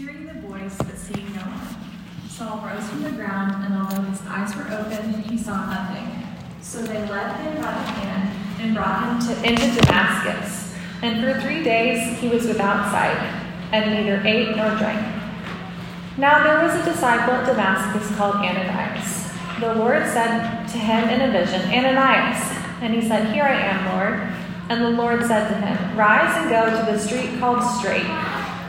hearing the voice but seeing no one. Saul rose from the ground, and although his eyes were open, he saw nothing. So they led him by the hand and brought him to, into Damascus. And for three days he was without sight, and neither ate nor drank. Now there was a disciple at Damascus called Ananias. The Lord said to him in a vision, Ananias. And he said, Here I am, Lord. And the Lord said to him, Rise and go to the street called Straight,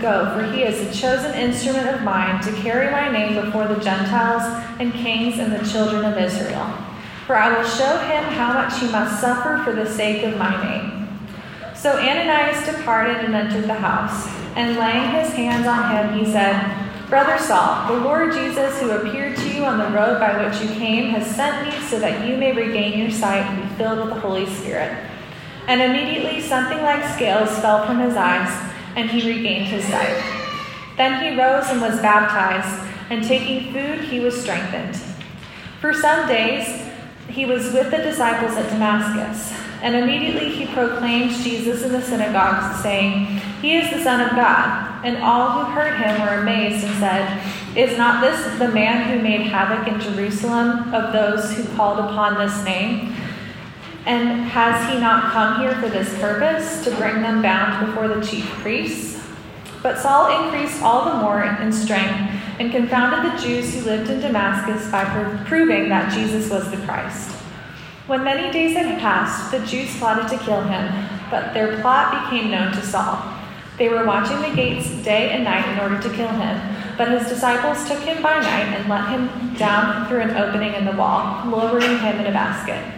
Go, for he is a chosen instrument of mine to carry my name before the Gentiles and kings and the children of Israel. For I will show him how much he must suffer for the sake of my name. So Ananias departed and entered the house. And laying his hands on him, he said, Brother Saul, the Lord Jesus, who appeared to you on the road by which you came, has sent me so that you may regain your sight and be filled with the Holy Spirit. And immediately something like scales fell from his eyes, and he regained his sight. Then he rose and was baptized, and taking food, he was strengthened. For some days he was with the disciples at Damascus, and immediately he proclaimed Jesus in the synagogues, saying, He is the Son of God. And all who heard him were amazed and said, Is not this the man who made havoc in Jerusalem of those who called upon this name? And has he not come here for this purpose, to bring them bound before the chief priests? But Saul increased all the more in strength and confounded the Jews who lived in Damascus by proving that Jesus was the Christ. When many days had passed, the Jews plotted to kill him, but their plot became known to Saul. They were watching the gates day and night in order to kill him, but his disciples took him by night and let him down through an opening in the wall, lowering him in a basket.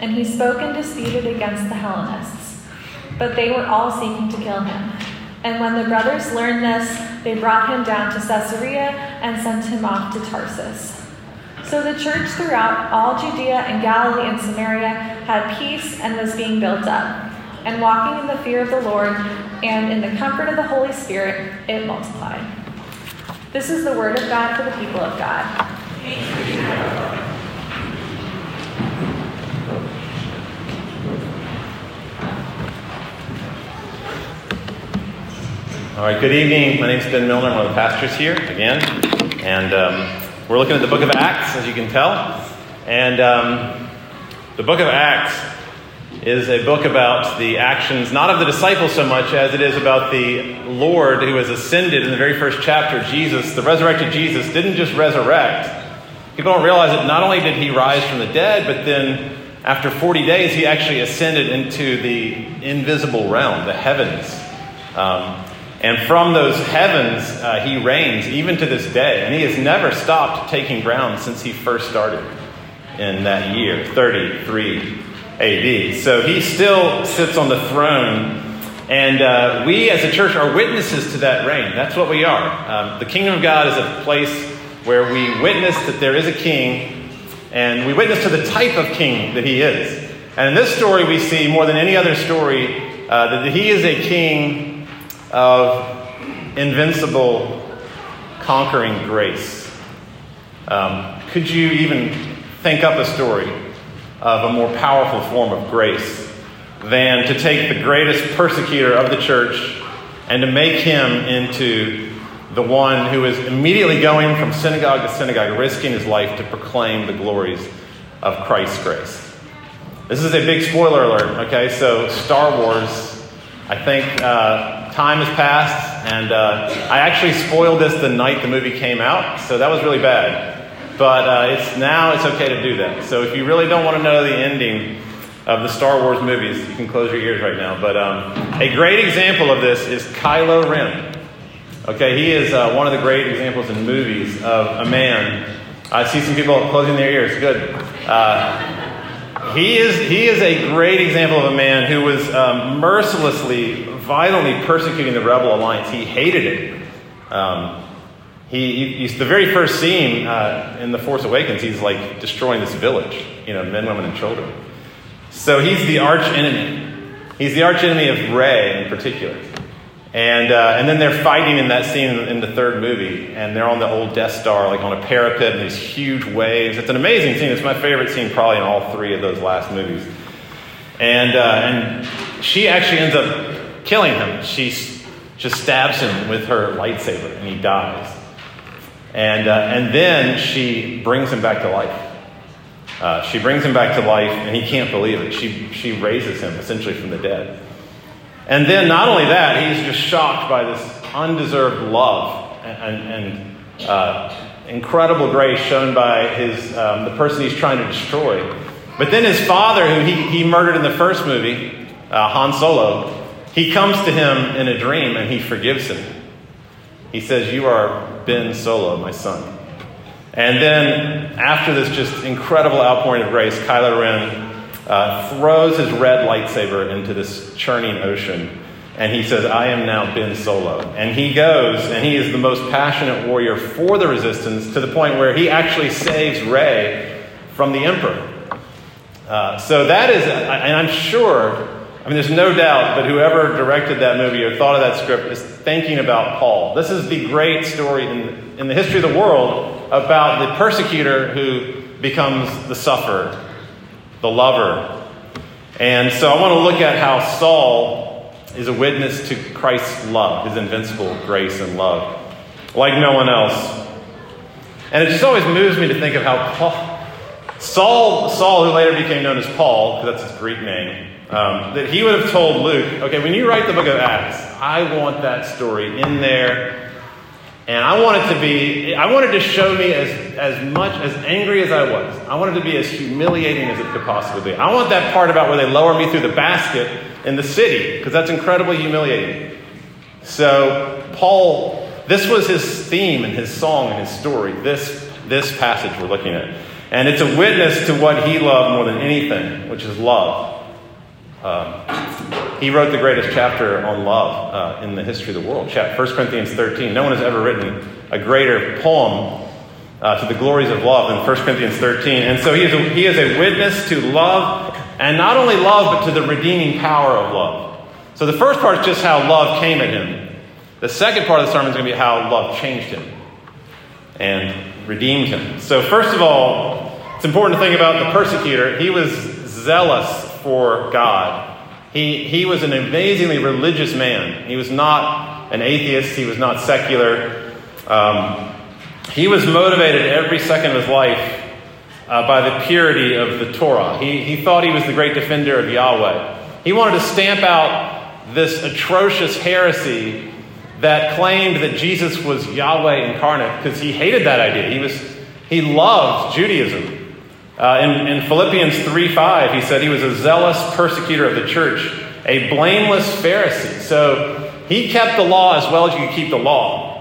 And he spoke and disputed against the Hellenists. But they were all seeking to kill him. And when the brothers learned this, they brought him down to Caesarea and sent him off to Tarsus. So the church throughout all Judea and Galilee and Samaria had peace and was being built up. And walking in the fear of the Lord and in the comfort of the Holy Spirit, it multiplied. This is the word of God for the people of God. All right, good evening. My name is Ben Milner. I'm one of the pastors here again. And um, we're looking at the book of Acts, as you can tell. And um, the book of Acts is a book about the actions, not of the disciples so much as it is about the Lord who has ascended in the very first chapter. Jesus, the resurrected Jesus, didn't just resurrect. People don't realize that not only did he rise from the dead, but then after 40 days, he actually ascended into the invisible realm, the heavens. Um, and from those heavens, uh, he reigns even to this day. And he has never stopped taking ground since he first started. in that year, 33 AD. So he still sits on the throne. And uh, we as a church are witnesses to that reign. That's what we are. Um, the kingdom of God is a place where we witness that there is a king, and we witness to the type of king that he is. And in this story, we see more than any other story uh, that he is a king of invincible, conquering grace. Um, could you even think up a story of a more powerful form of grace than to take the greatest persecutor of the church and to make him into the one who is immediately going from synagogue to synagogue, risking his life to proclaim the glories of Christ's grace? This is a big spoiler alert, okay? So, Star Wars, I think uh, time has passed, and uh, I actually spoiled this the night the movie came out, so that was really bad. But uh, it's now it's okay to do that. So, if you really don't want to know the ending of the Star Wars movies, you can close your ears right now. But um, a great example of this is Kylo Ren. Okay, he is uh, one of the great examples in movies of a man. I see some people closing their ears. Good. Uh, he is, he is a great example of a man who was um, mercilessly, violently persecuting the rebel alliance. He hated it. Um, he, he, the very first scene uh, in The Force Awakens, he's like destroying this village, you know, men, women, and children. So he's the arch enemy. He's the arch enemy of Rey in particular. And, uh, and then they're fighting in that scene in, in, the third movie, and they're on the old Death Star, like on a parapet, and these huge waves. It's an amazing scene. It's my favorite scene, probably in all three of those last movies. And, uh, and she actually ends up killing him. She just stabs him with her lightsaber, and he dies. And, uh, and then she brings him back to life. Uh, she brings him back to life, and he can't believe it. She, she raises him essentially from the dead. And then, not only that, he's just shocked by this undeserved love and, and uh, incredible grace shown by his, um, the person he's trying to destroy. But then his father, who he, he murdered in the first movie, uh, Han Solo, he comes to him in a dream and he forgives him. He says, You are Ben Solo, my son. And then, after this just incredible outpouring of grace, Kylo Ren uh, throws his red lightsaber into this churning ocean. And he says, I am now Ben Solo. And he goes, and he is the most passionate warrior for the resistance to the point where he actually saves Rey from the Emperor. Uh, so that is, and I'm sure, I mean, there's no doubt that whoever directed that movie or thought of that script is thinking about Paul. This is the great story in, in the history of the world about the persecutor who becomes the sufferer the lover. And so I want to look at how Saul is a witness to Christ's love, his invincible grace and love, like no one else. And it just always moves me to think of how Paul, Saul, Saul, who later became known as Paul, because that's his Greek name, um, that he would have told Luke, okay, when you write the book of Acts, I want that story in there and I wanted to be, I wanted to show me as, as much, as angry as I was. I wanted to be as humiliating as it could possibly be. I want that part about where they lower me through the basket in the city, because that's incredibly humiliating. So, Paul, this was his theme and his song and his story, this, this passage we're looking at. And it's a witness to what he loved more than anything, which is love. Um, he wrote the greatest chapter on love uh, in the history of the world, 1 Corinthians 13. No one has ever written a greater poem uh, to the glories of love than 1 Corinthians 13. And so he is, a, he is a witness to love, and not only love, but to the redeeming power of love. So the first part is just how love came at him. The second part of the sermon is going to be how love changed him and redeemed him. So, first of all, it's important to think about the persecutor. He was zealous for God. He, he was an amazingly religious man. He was not an atheist, he was not secular. Um, he was motivated every second of his life uh, by the purity of the Torah. He, he thought he was the great defender of Yahweh. He wanted to stamp out this atrocious heresy that claimed that Jesus was Yahweh incarnate because he hated that idea. He, was, he loved Judaism. Uh, in, in Philippians 3 5, he said he was a zealous persecutor of the church, a blameless Pharisee. So he kept the law as well as you could keep the law.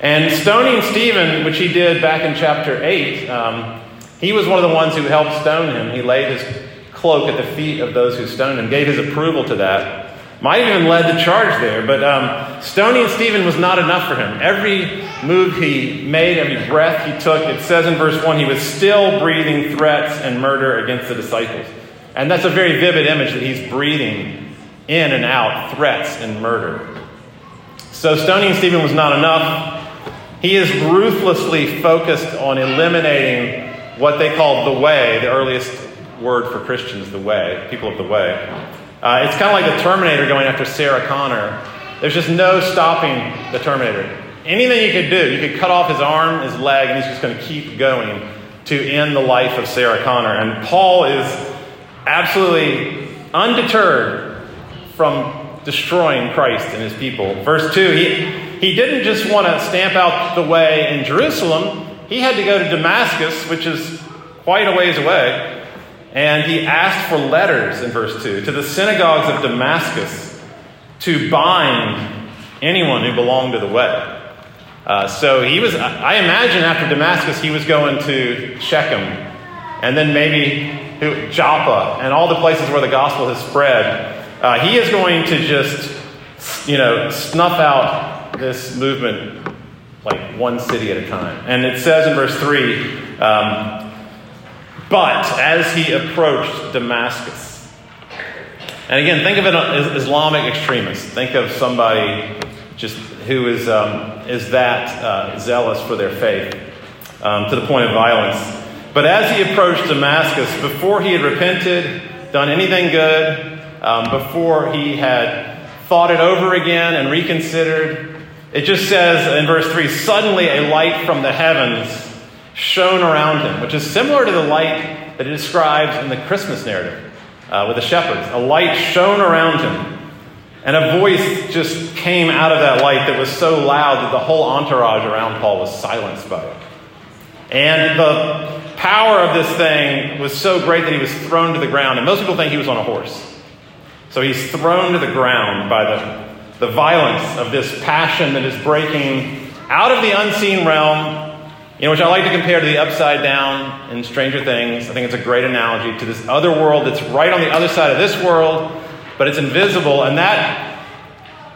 And stoning Stephen, which he did back in chapter 8, um, He was one of the ones who helped stone him. He laid his cloak at the feet of those who stoned him, gave his approval to that. Might have even led the charge there, but um, stoning Stephen was not enough for him. Every move he made, every breath he took, it says in verse 1, he was still breathing threats and murder against the disciples. And that's a very vivid image that he's breathing in and out threats and murder. So stoning Stephen was not enough. He is ruthlessly focused on eliminating what they called the way, the earliest word for Christians, the way, people of the way. Uh, it's kind of like the Terminator going after Sarah Connor. There's just no stopping the Terminator. Anything you could do, you could cut off his arm, his leg, and he's just going to keep going to end the life of Sarah Connor. And Paul is absolutely undeterred from destroying Christ and his people. Verse 2, he, he didn't just want to stamp out the way in Jerusalem, he had to go to Damascus, which is quite a ways away. And he asked for letters in verse 2 to the synagogues of Damascus to bind anyone who belonged to the way. Uh, so he was, I imagine after Damascus, he was going to Shechem and then maybe Joppa and all the places where the gospel has spread. Uh, he is going to just, you know, snuff out this movement like one city at a time. And it says in verse 3 um, But as he approached Damascus, and again, think of an Islamic extremist. Think of somebody just who is, um, is that uh, zealous for their faith um, to the point of violence. But as he approached Damascus, before he had repented, done anything good, um, before he had thought it over again and reconsidered, it just says in verse 3 suddenly a light from the heavens shone around him, which is similar to the light that it describes in the Christmas narrative uh, with the shepherds. A light shone around him. And a voice just came out of that light that was so loud that the whole entourage around Paul was silenced by it. And the power of this thing was so great that he was thrown to the ground. And most people think he was on a horse. So he's thrown to the ground by the, the violence of this passion that is breaking out of the unseen realm, you know, which I like to compare to the upside down in Stranger Things. I think it's a great analogy to this other world that's right on the other side of this world but it's invisible, and that,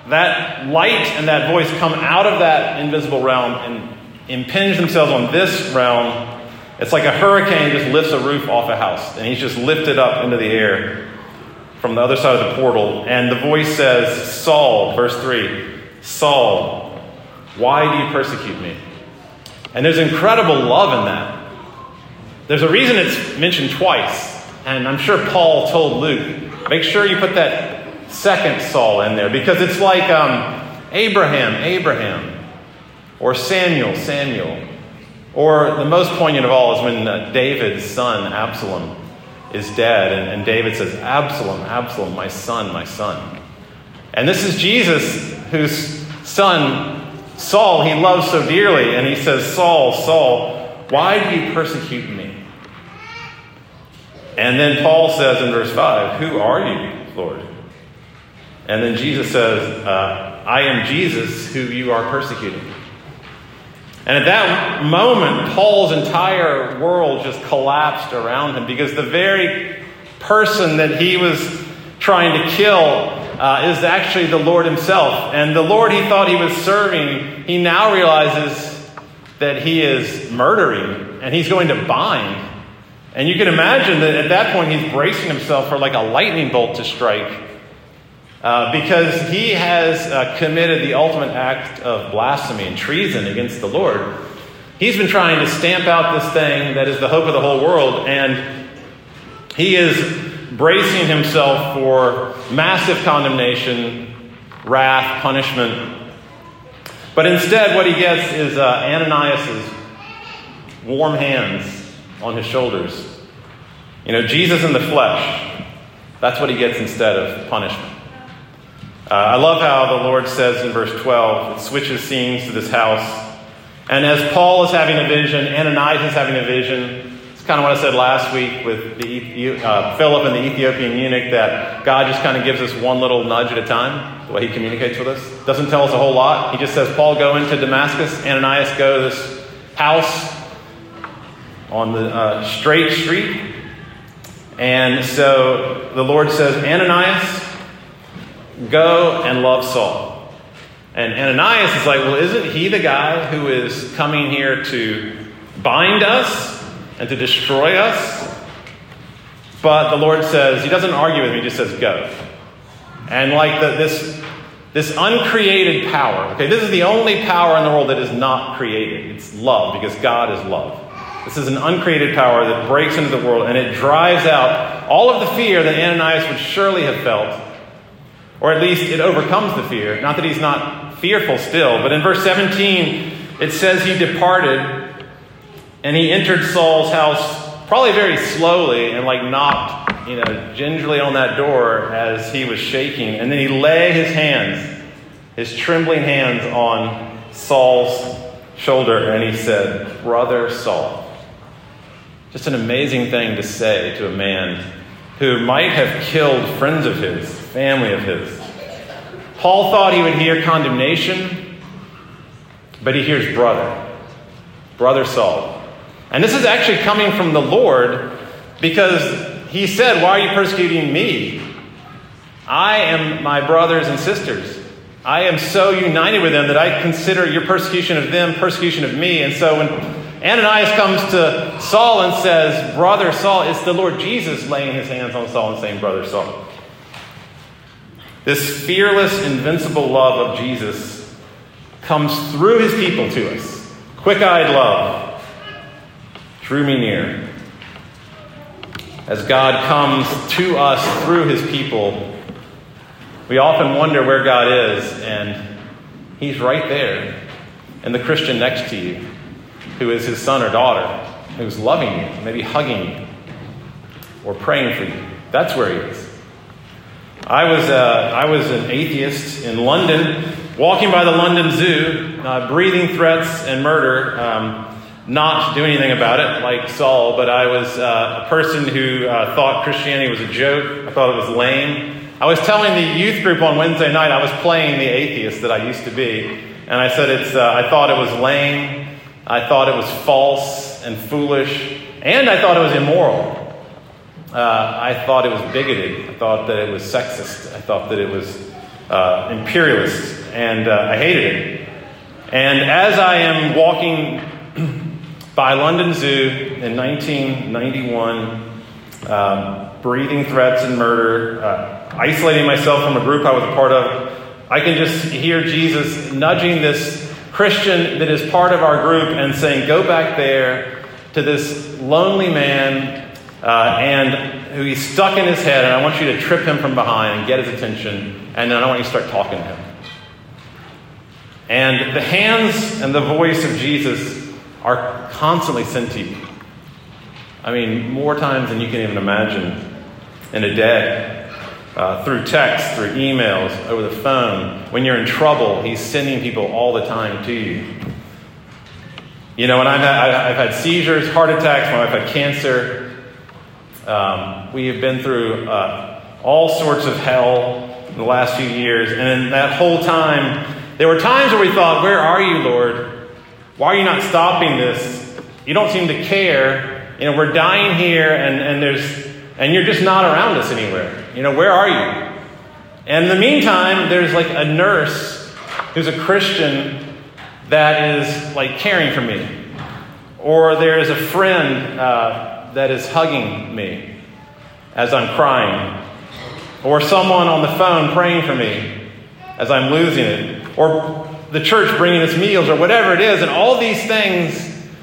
that light and that voice come out of that invisible realm and impinge themselves on this realm. It's like a hurricane just lifts a roof off a house, and he's just lifted up into the air from the other side of the portal. And the voice says, Saul, verse 3, Saul, why do you persecute me? And there's incredible love in that. There's a reason it's mentioned twice, and I'm sure Paul told Luke Make sure you put that second Saul in there because it's like um, Abraham, Abraham, or Samuel, Samuel. Or the most poignant of all is when uh, David's son, Absalom, is dead, and, and David says, Absalom, Absalom, my son, my son. And this is Jesus, whose son, Saul, he loves so dearly, and he says, Saul, Saul, why do you persecute me? And then Paul says in verse 5, Who are you, Lord? And then Jesus says, uh, I am Jesus who you are persecuting. And at that moment, Paul's entire world just collapsed around him because the very person that he was trying to kill uh, is actually the Lord himself. And the Lord he thought he was serving, he now realizes that he is murdering and he's going to bind. And you can imagine that at that point he's bracing himself for like a lightning bolt to strike uh, because he has uh, committed the ultimate act of blasphemy and treason against the Lord. He's been trying to stamp out this thing that is the hope of the whole world, and he is bracing himself for massive condemnation, wrath, punishment. But instead, what he gets is uh, Ananias's warm hands on his shoulders. You know, Jesus in the flesh, that's what he gets instead of punishment. Uh, I love how the Lord says in verse 12, it switches scenes to this house. And as Paul is having a vision, Ananias is having a vision. Kind of what I said last week with the, uh, Philip and the Ethiopian eunuch that God just kind of gives us one little nudge at a time, the way he communicates with us. Doesn't tell us a whole lot. He just says, Paul, go into Damascus. Ananias, go to this house on the uh, straight street. And so the Lord says, Ananias, go and love Saul. And Ananias is like, well, isn't he the guy who is coming here to bind us and to destroy us? But the Lord says, he doesn't argue with me, he just says, go. And like the, this, this uncreated power, okay, this is the only power in the world that is not created. It's love, because God is love. This is an uncreated power that breaks into the world and it drives out all of the fear that Ananias would surely have felt, or at least it overcomes the fear. Not that he's not fearful still, but in verse 17, it says he departed and he entered Saul's house probably very slowly and like knocked, you know, gingerly on that door as he was shaking. And then he lay his hands, his trembling hands on Saul's shoulder and he said, Brother Saul. Just an amazing thing to say to a man who might have killed friends of his, family of his. Paul thought he would hear condemnation, but he hears brother. Brother Saul. And this is actually coming from the Lord because he said, Why are you persecuting me? I am my brothers and sisters. I am so united with them that I consider your persecution of them persecution of me. And so when Ananias comes to Saul and says, Brother Saul, it's the Lord Jesus laying his hands on Saul and saying, Brother Saul. This fearless, invincible love of Jesus comes through his people to us. Quick eyed love drew me near. As God comes to us through his people, we often wonder where God is, and he's right there. And the Christian next to you, who is his son or daughter, who's loving you, maybe hugging you, or praying for you. That's where he is. I was, uh, I was an atheist in London, walking by the London Zoo, uh, breathing threats and murder. Um, not do anything about it like Saul, but I was uh, a person who uh, thought Christianity was a joke. I thought it was lame. I was telling the youth group on Wednesday night I was playing the atheist that I used to be, and I said it's. Uh, I thought it was lame. I thought it was false and foolish, and I thought it was immoral. Uh, I thought it was bigoted. I thought that it was sexist. I thought that it was uh, imperialist, and uh, I hated it. And as I am walking by London Zoo in 1991, um, breathing threats and murder, uh, isolating myself from a group I was a part of. I can just hear Jesus nudging this Christian that is part of our group and saying, Go back there to this lonely man uh, and who he's stuck in his head, and I want you to trip him from behind and get his attention, and then I want you to start talking to him. And the hands and the voice of Jesus are constantly sent to you. I mean, more times than you can even imagine in a day. Uh, through text, through emails, over the phone. When you're in trouble, he's sending people all the time to you. You know, and I've had, I've had seizures, heart attacks, my wife had cancer. Um, we have been through uh, all sorts of hell in the last few years. And in that whole time, there were times where we thought, Where are you, Lord? Why are you not stopping this? You don't seem to care. You know, we're dying here and, and there's and you're just not around us anywhere. You know, where are you? And in the meantime, there's like a nurse who's a Christian that is like caring for me. Or there's a friend uh, that is hugging me as I'm crying. Or someone on the phone praying for me as I'm losing it. Or the church bringing us meals or whatever it is. And all these things,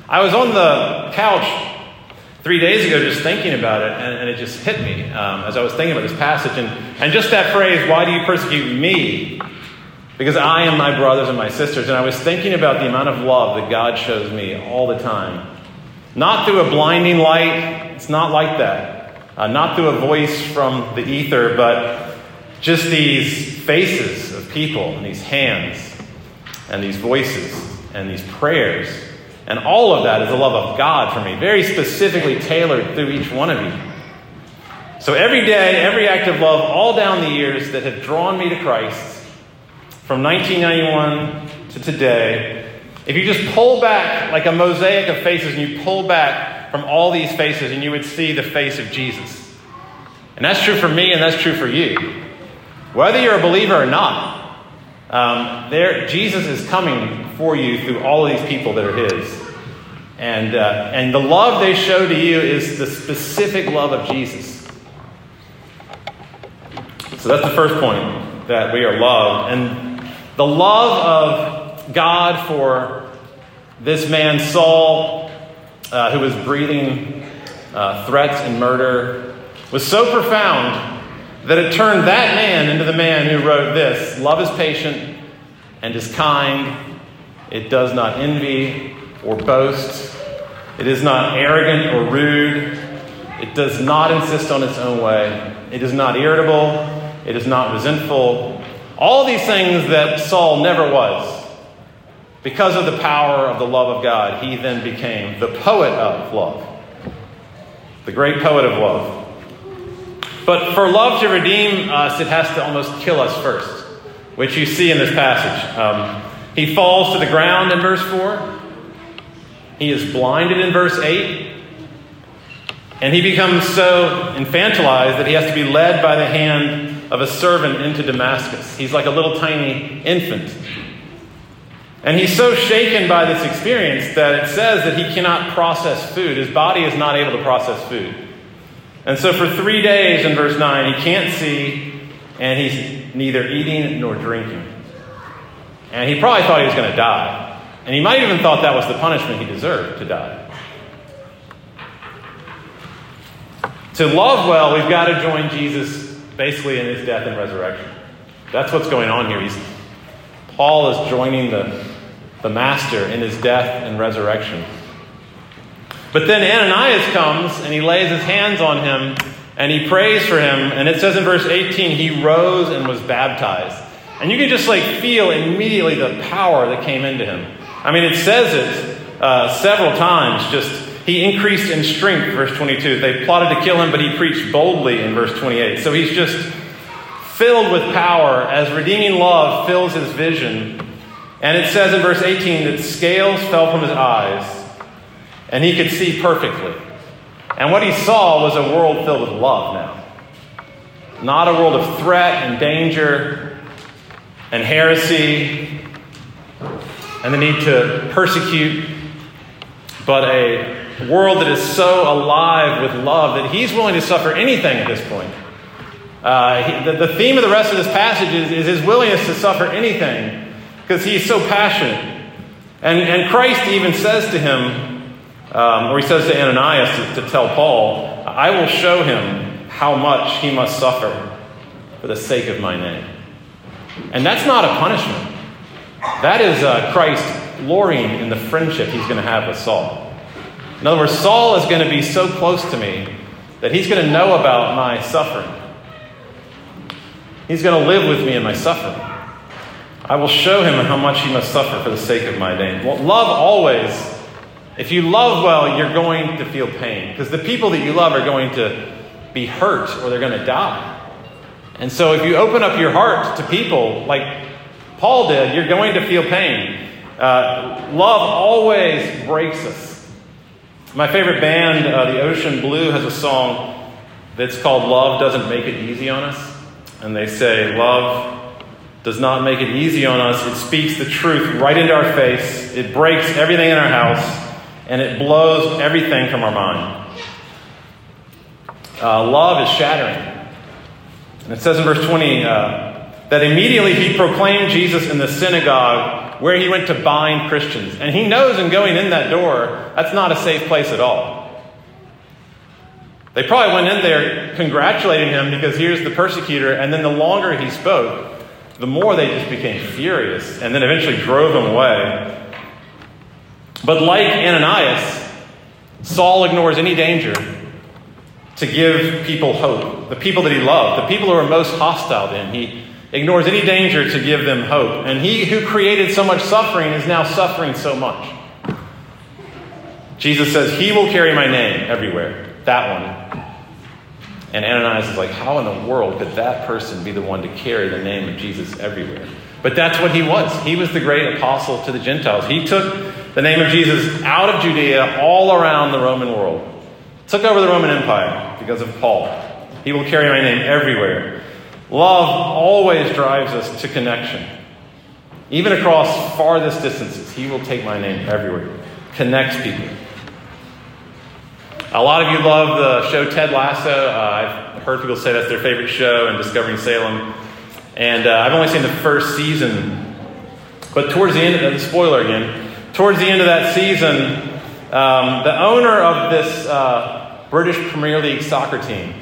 I was on the couch three days ago just thinking about it, and, and it just hit me um, as I was thinking about this passage. And, and just that phrase, why do you persecute me? Because I am my brothers and my sisters. And I was thinking about the amount of love that God shows me all the time. Not through a blinding light, it's not like that. Uh, not through a voice from the ether, but just these faces of people and these hands and these voices and these prayers. And all of that is the love of God for me, very specifically tailored through each one of you. So every day, every act of love, all down the years that have drawn me to Christ, from 1991 to today, if you just pull back like a mosaic of faces and you pull back from all these faces and you would see the face of Jesus. And that's true for me and that's true for you. Whether you're a believer or not, um, there, Jesus is coming for you through all of these people that are His. And, uh, and the love they show to you is the specific love of Jesus. So that's the first point that we are loved. And the love of God for this man, Saul, uh, who was breathing uh, threats and murder, was so profound that it turned that man into the man who wrote this Love is patient and is kind, it does not envy or boast, it is not arrogant or rude, it does not insist on its own way, it is not irritable, it is not resentful. All these things that Saul never was. Because of the power of the love of God, he then became the poet of love, the great poet of love. But for love to redeem us, it has to almost kill us first, which you see in this passage. Um, he falls to the ground in verse 4. He is blinded in verse 8. And he becomes so infantilized that he has to be led by the hand of a servant into Damascus. He's like a little tiny infant. And he's so shaken by this experience that it says that he cannot process food. His body is not able to process food. And so for three days in verse 9, he can't see, and he's neither eating nor drinking. And he probably thought he was going to die. And he might even thought that was the punishment he deserved to die. To love well, we've got to join Jesus basically in his death and resurrection. That's what's going on here. He's, Paul is joining the, the master in his death and resurrection. But then Ananias comes and he lays his hands on him and he prays for him. And it says in verse 18, he rose and was baptized. And you can just like feel immediately the power that came into him. I mean, it says it uh, several times, just he increased in strength, verse 22. They plotted to kill him, but he preached boldly in verse 28. So he's just filled with power as redeeming love fills his vision. And it says in verse 18 that scales fell from his eyes and he could see perfectly. And what he saw was a world filled with love now. Not a world of threat and danger and heresy and the need to persecute, but a world that is so alive with love that he's willing to suffer anything at this point. Uh, he, the, the, theme of the rest of this passage is, is his willingness to suffer anything because he's so passionate. And, and Christ even says to him, um, or he says to Ananias to, to tell Paul, I will show him how much he must suffer for the sake of my name. And that's not a punishment. That is uh, Christ glorying in the friendship he's going to have with Saul. In other words, Saul is going to be so close to me that he's going to know about my suffering. He's going to live with me in my suffering. I will show him how much he must suffer for the sake of my name. Well, love always if you love well, you're going to feel pain because the people that you love are going to be hurt or they're going to die. And so if you open up your heart to people like Paul did, you're going to feel pain. Uh, love always breaks us. My favorite band, uh, the Ocean Blue, has a song that's called Love Doesn't Make It Easy on Us. And they say, Love does not make it easy on us. It speaks the truth right into our face. It breaks everything in our house and it blows everything from our mind. Uh, love is shattering. And it says in verse 20 uh, that immediately he proclaimed Jesus in the synagogue where he went to bind Christians. And he knows in going in that door, that's not a safe place at all. They probably went in there congratulating him because here's the persecutor, and then the longer he spoke, the more they just became furious and then eventually drove him away. But like Ananias, Saul ignores any danger to give people hope. The people that he loved, the people who are most hostile to him, he ignores any danger to give them hope. And he who created so much suffering is now suffering so much. Jesus says, He will carry my name everywhere. That one. And Ananias is like, How in the world could that person be the one to carry the name of Jesus everywhere? But that's what he was. He was the great apostle to the Gentiles. He took the name of Jesus out of Judea all around the Roman world. Took over the Roman Empire because of Paul. He will carry my name everywhere. Love always drives us to connection. Even across farthest distances, He will take my name everywhere. Connects people. A lot of you love the show Ted Lasso. Uh, I've heard people say that's their favorite show and Discovering Salem. And uh, I've only seen the first season. But towards the end, of the spoiler again, towards the end of that season, um, the owner of this uh, British Premier League soccer team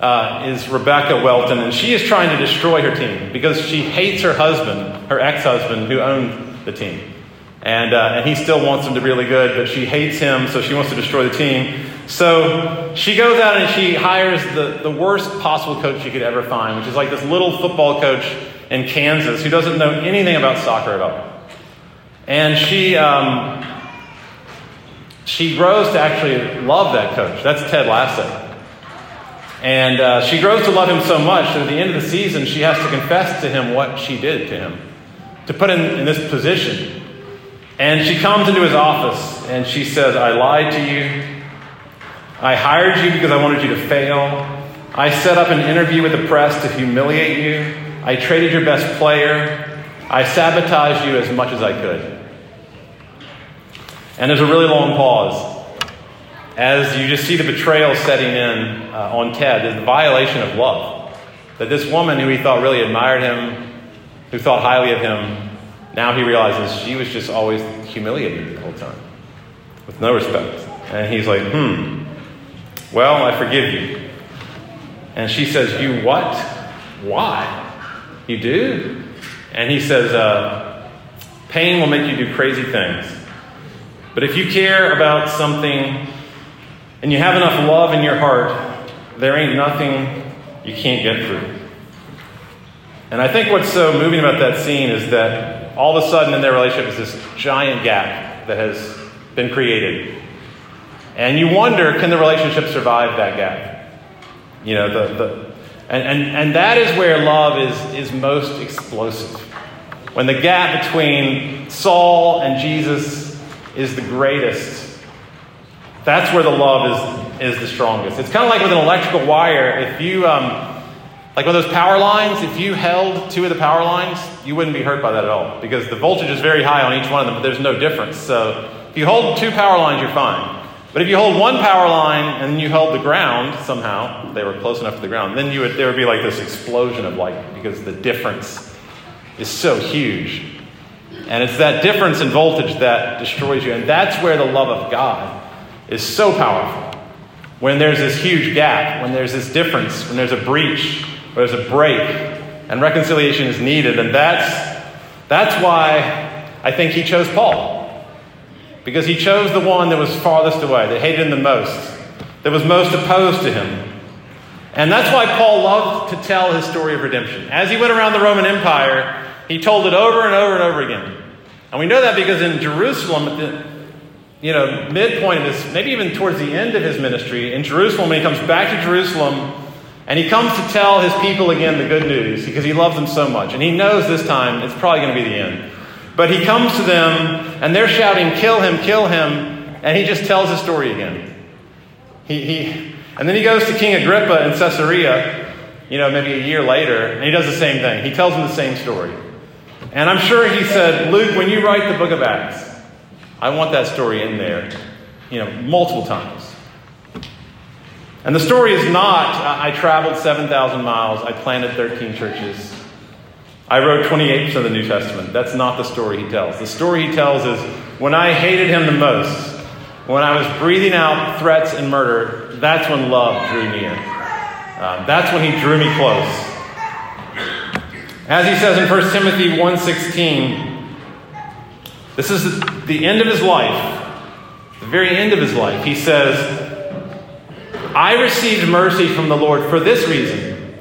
uh, is Rebecca Welton, and she is trying to destroy her team because she hates her husband, her ex husband, who owned the team. And, uh, and he still wants them to be really good, but she hates him, so she wants to destroy the team. So she goes out and she hires the, the worst possible coach she could ever find, which is like this little football coach in Kansas who doesn't know anything about soccer at all. And she, um, she grows to actually love that coach. That's Ted Lasso. And uh, she grows to love him so much that at the end of the season, she has to confess to him what she did to him, to put him in this position. And she comes into his office and she says, I lied to you. I hired you because I wanted you to fail. I set up an interview with the press to humiliate you. I traded your best player. I sabotaged you as much as I could. And there's a really long pause as you just see the betrayal setting in uh, on Ted, the violation of love. That this woman who he thought really admired him, who thought highly of him, now he realizes she was just always humiliating the whole time, with no respect. And he's like, hmm, well, I forgive you. And she says, You what? Why? You do? And he says, uh, Pain will make you do crazy things. But if you care about something and you have enough love in your heart, there ain't nothing you can't get through. And I think what's so moving about that scene is that all of a sudden in their relationship is this giant gap that has been created. And you wonder can the relationship survive that gap? You know, the, the, and, and, and that is where love is, is most explosive. When the gap between Saul and Jesus is the greatest that's where the love is, is the strongest. It's kind of like with an electrical wire. If you, um, like with those power lines, if you held two of the power lines, you wouldn't be hurt by that at all because the voltage is very high on each one of them, but there's no difference. So if you hold two power lines, you're fine. But if you hold one power line and you held the ground somehow, they were close enough to the ground, then you would, there would be like this explosion of light because the difference is so huge. And it's that difference in voltage that destroys you. And that's where the love of God is so powerful. When there's this huge gap, when there's this difference, when there's a breach, when there's a break, and reconciliation is needed. And that's, that's why I think he chose Paul. Because he chose the one that was farthest away, that hated him the most, that was most opposed to him. And that's why Paul loved to tell his story of redemption. As he went around the Roman Empire, he told it over and over and over again. And we know that because in Jerusalem, at the, you know, midpoint of his, maybe even towards the end of his ministry in Jerusalem, when he comes back to Jerusalem and he comes to tell his people again the good news because he loves them so much. And he knows this time it's probably going to be the end. But he comes to them and they're shouting, Kill him, kill him. And he just tells his story again. He, he, and then he goes to King Agrippa in Caesarea, you know, maybe a year later, and he does the same thing. He tells him the same story. And I'm sure he said, Luke, when you write the book of Acts, I want that story in there, you know, multiple times. And the story is not, I traveled 7,000 miles, I planted 13 churches, I wrote 28% of the New Testament. That's not the story he tells. The story he tells is when I hated him the most, when I was breathing out threats and murder, that's when love drew near. Um, that's when he drew me close. As he says in 1 Timothy 1.16, this is the end of his life, the very end of his life. He says, I received mercy from the Lord for this reason,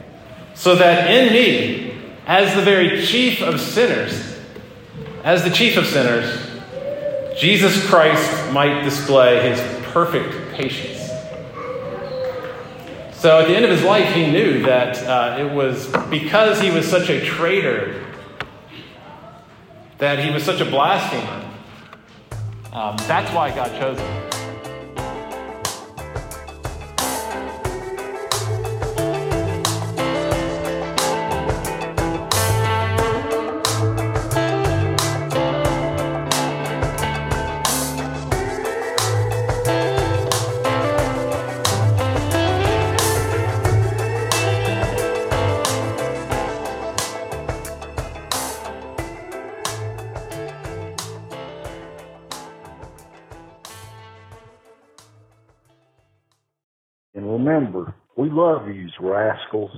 so that in me, as the very chief of sinners, as the chief of sinners, Jesus Christ might display his perfect patience. So at the end of his life, he knew that uh, it was because he was such a traitor that he was such a blasphemer, Um, that's why God chose them. Love these rascals.